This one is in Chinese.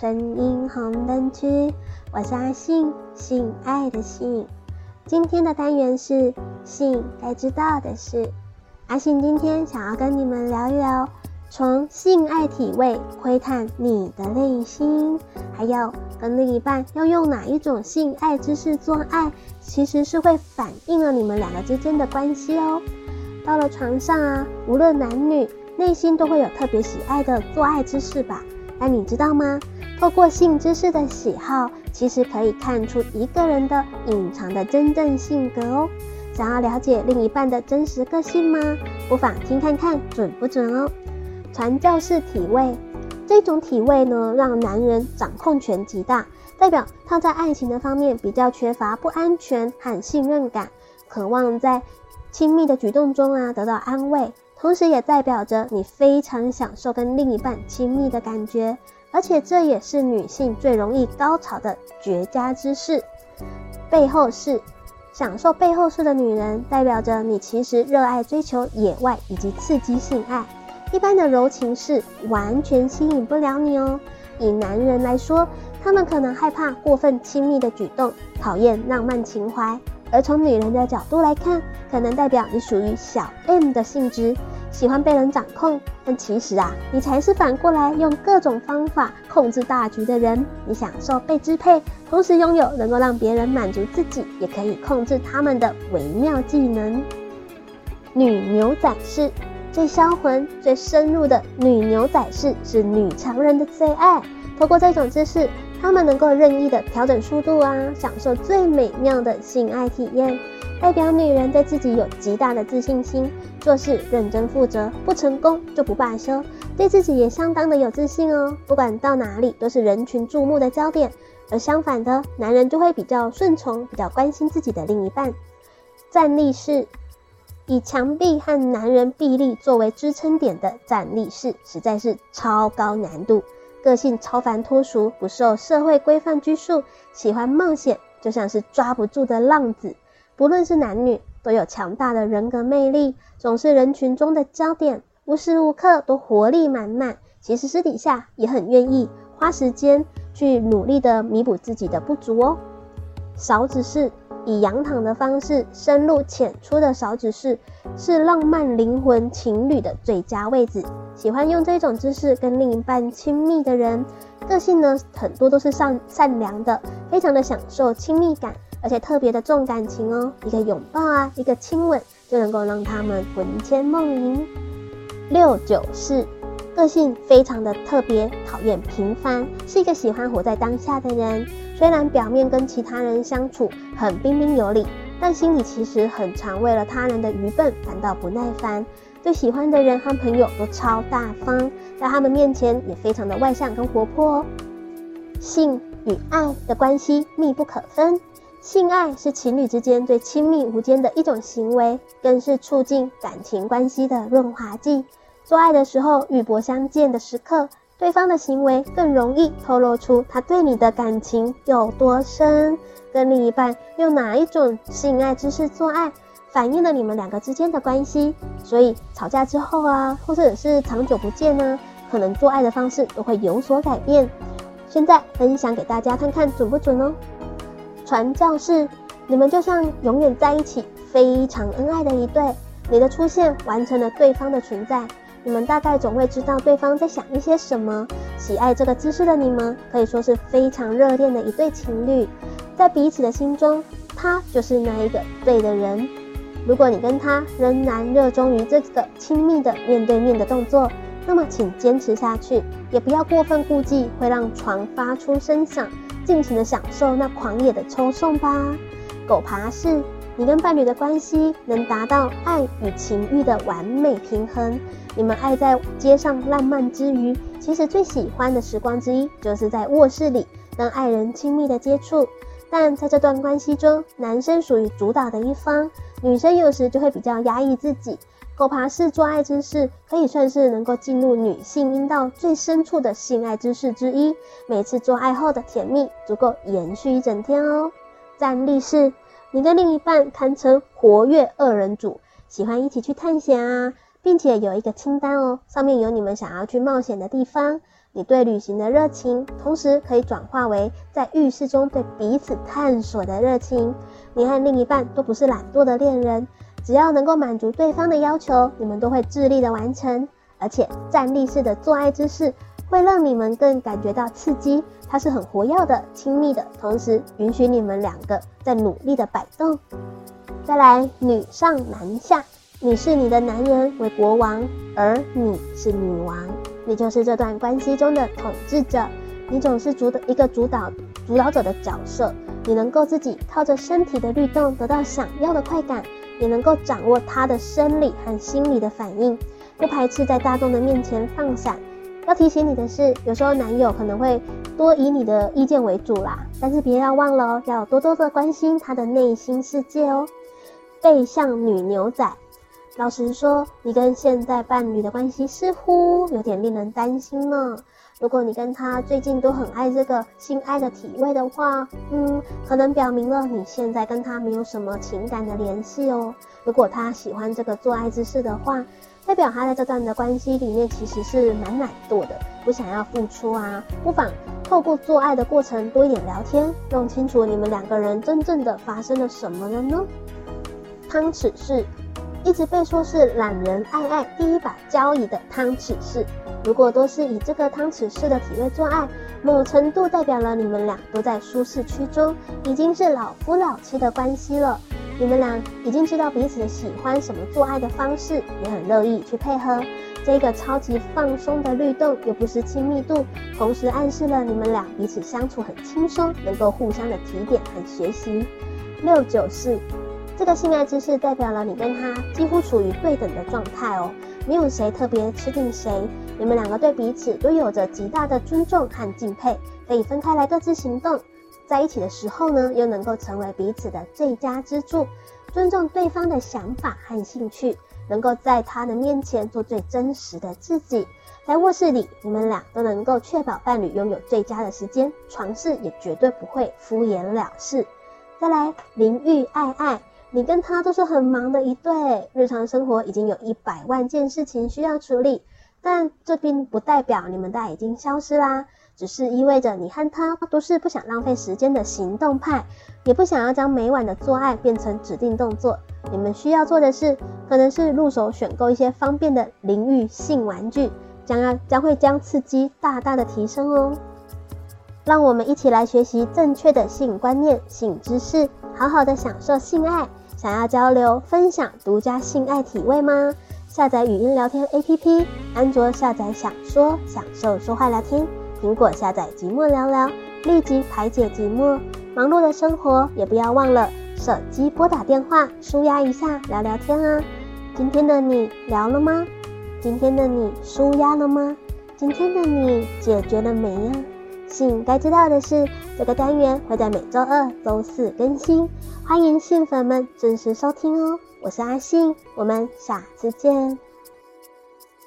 声音红灯区，我是阿信，性爱的性。今天的单元是性该知道的事。阿信今天想要跟你们聊一聊，从性爱体位窥探你的内心，还有跟另一半要用哪一种性爱姿势做爱，其实是会反映了你们两个之间的关系哦。到了床上啊，无论男女，内心都会有特别喜爱的做爱姿势吧？但你知道吗？透过性姿势的喜好，其实可以看出一个人的隐藏的真正性格哦。想要了解另一半的真实个性吗？不妨听看看准不准哦。传教士体位，这种体位呢，让男人掌控权极大，代表他在爱情的方面比较缺乏不安全和信任感，渴望在亲密的举动中啊得到安慰，同时也代表着你非常享受跟另一半亲密的感觉，而且这也是女性最容易高潮的绝佳姿势。背后式，享受背后式的女人，代表着你其实热爱追求野外以及刺激性爱。一般的柔情式完全吸引不了你哦。以男人来说，他们可能害怕过分亲密的举动，讨厌浪漫情怀；而从女人的角度来看，可能代表你属于小 M 的性质，喜欢被人掌控。但其实啊，你才是反过来用各种方法控制大局的人。你享受被支配，同时拥有能够让别人满足自己，也可以控制他们的微妙技能。女牛仔式。最销魂、最深入的女牛仔式是女强人的最爱。透过这种姿势，他们能够任意的调整速度啊，享受最美妙的性爱体验。代表女人对自己有极大的自信心，做事认真负责，不成功就不罢休，对自己也相当的有自信哦。不管到哪里都是人群注目的焦点。而相反的，男人就会比较顺从，比较关心自己的另一半。站立式。以墙壁和男人臂力作为支撑点的站立式，实在是超高难度。个性超凡脱俗，不受社会规范拘束，喜欢冒险，就像是抓不住的浪子。不论是男女，都有强大的人格魅力，总是人群中的焦点，无时无刻都活力满满。其实私底下也很愿意花时间去努力的弥补自己的不足哦。勺子是。以仰躺的方式深入浅出的勺子式，是浪漫灵魂情侣的最佳位置。喜欢用这种姿势跟另一半亲密的人，个性呢，很多都是善善良的，非常的享受亲密感，而且特别的重感情哦。一个拥抱啊，一个亲吻就能够让他们魂牵梦萦。六九式，个性非常的特别，讨厌平凡，是一个喜欢活在当下的人。虽然表面跟其他人相处很彬彬有礼，但心里其实很常为了他人的愚笨感到不耐烦。对喜欢的人和朋友都超大方，在他们面前也非常的外向跟活泼哦。性与爱的关系密不可分，性爱是情侣之间最亲密无间的一种行为，更是促进感情关系的润滑剂。做爱的时候，预搏相见的时刻。对方的行为更容易透露出他对你的感情有多深，跟另一半用哪一种性爱姿势做爱，反映了你们两个之间的关系。所以吵架之后啊，或者是长久不见呢，可能做爱的方式都会有所改变。现在分享给大家看看准不准哦。传教士，你们就像永远在一起、非常恩爱的一对，你的出现完成了对方的存在。你们大概总会知道对方在想一些什么。喜爱这个姿势的你们，可以说是非常热恋的一对情侣，在彼此的心中，他就是那一个对的人。如果你跟他仍然热衷于这个亲密的面对面的动作，那么请坚持下去，也不要过分顾忌会让床发出声响，尽情的享受那狂野的抽送吧。狗爬式。你跟伴侣的关系能达到爱与情欲的完美平衡。你们爱在街上浪漫之余，其实最喜欢的时光之一，就是在卧室里跟爱人亲密的接触。但在这段关系中，男生属于主导的一方，女生有时就会比较压抑自己。狗爬式做爱姿势可以算是能够进入女性阴道最深处的性爱姿势之一。每次做爱后的甜蜜，足够延续一整天哦。站立式。你跟另一半堪称活跃二人组，喜欢一起去探险啊，并且有一个清单哦，上面有你们想要去冒险的地方，你对旅行的热情，同时可以转化为在浴室中对彼此探索的热情。你和另一半都不是懒惰的恋人，只要能够满足对方的要求，你们都会致力的完成。而且站立式的做爱姿势会让你们更感觉到刺激，它是很活跃的、亲密的，同时允许你们两个在努力的摆动。再来，女上男下，你是你的男人为国王，而你是女王，你就是这段关系中的统治者，你总是主导一个主导主导者的角色，你能够自己靠着身体的律动得到想要的快感，也能够掌握他的生理和心理的反应。不排斥在大众的面前放闪。要提醒你的是，有时候男友可能会多以你的意见为主啦，但是别要忘了哦，要多多的关心他的内心世界哦。背向女牛仔，老实说，你跟现在伴侣的关系似乎有点令人担心呢。如果你跟他最近都很爱这个性爱的体位的话，嗯，可能表明了你现在跟他没有什么情感的联系哦。如果他喜欢这个做爱姿势的话，代表他在这段的关系里面其实是蛮懒惰的，不想要付出啊。不妨透过做爱的过程多一点聊天，弄清楚你们两个人真正的发生了什么了呢？汤匙式一直被说是懒人爱爱第一把交椅的汤匙式，如果都是以这个汤匙式的体位做爱，某程度代表了你们俩都在舒适区中，已经是老夫老妻的关系了。你们俩已经知道彼此喜欢什么做爱的方式，也很乐意去配合这个超级放松的律动，又不失亲密度，同时暗示了你们俩彼此相处很轻松，能够互相的提点和学习。六九式，这个性爱姿势代表了你跟他几乎处于对等的状态哦，没有谁特别吃定谁，你们两个对彼此都有着极大的尊重和敬佩，可以分开来各自行动。在一起的时候呢，又能够成为彼此的最佳支柱，尊重对方的想法和兴趣，能够在他的面前做最真实的自己。在卧室里，你们俩都能够确保伴侣拥有最佳的时间，床事也绝对不会敷衍了事。再来，淋浴爱爱，你跟他都是很忙的一对，日常生活已经有一百万件事情需要处理，但这并不代表你们的爱已经消失啦。只是意味着你和他都是不想浪费时间的行动派，也不想要将每晚的做爱变成指定动作。你们需要做的是，可能是入手选购一些方便的淋浴性玩具，将要将会将刺激大大的提升哦。让我们一起来学习正确的性观念、性知识，好好的享受性爱。想要交流分享独家性爱体位吗？下载语音聊天 APP，安卓下载享说，享受说话聊天。苹果下载寂寞聊聊，立即排解寂寞。忙碌的生活也不要忘了手机拨打电话，舒压一下，聊聊天啊。今天的你聊了吗？今天的你舒压了吗？今天的你解决了没呀？信该知道的事，这个单元会在每周二、周四更新，欢迎信粉们准时收听哦。我是阿信，我们下次见。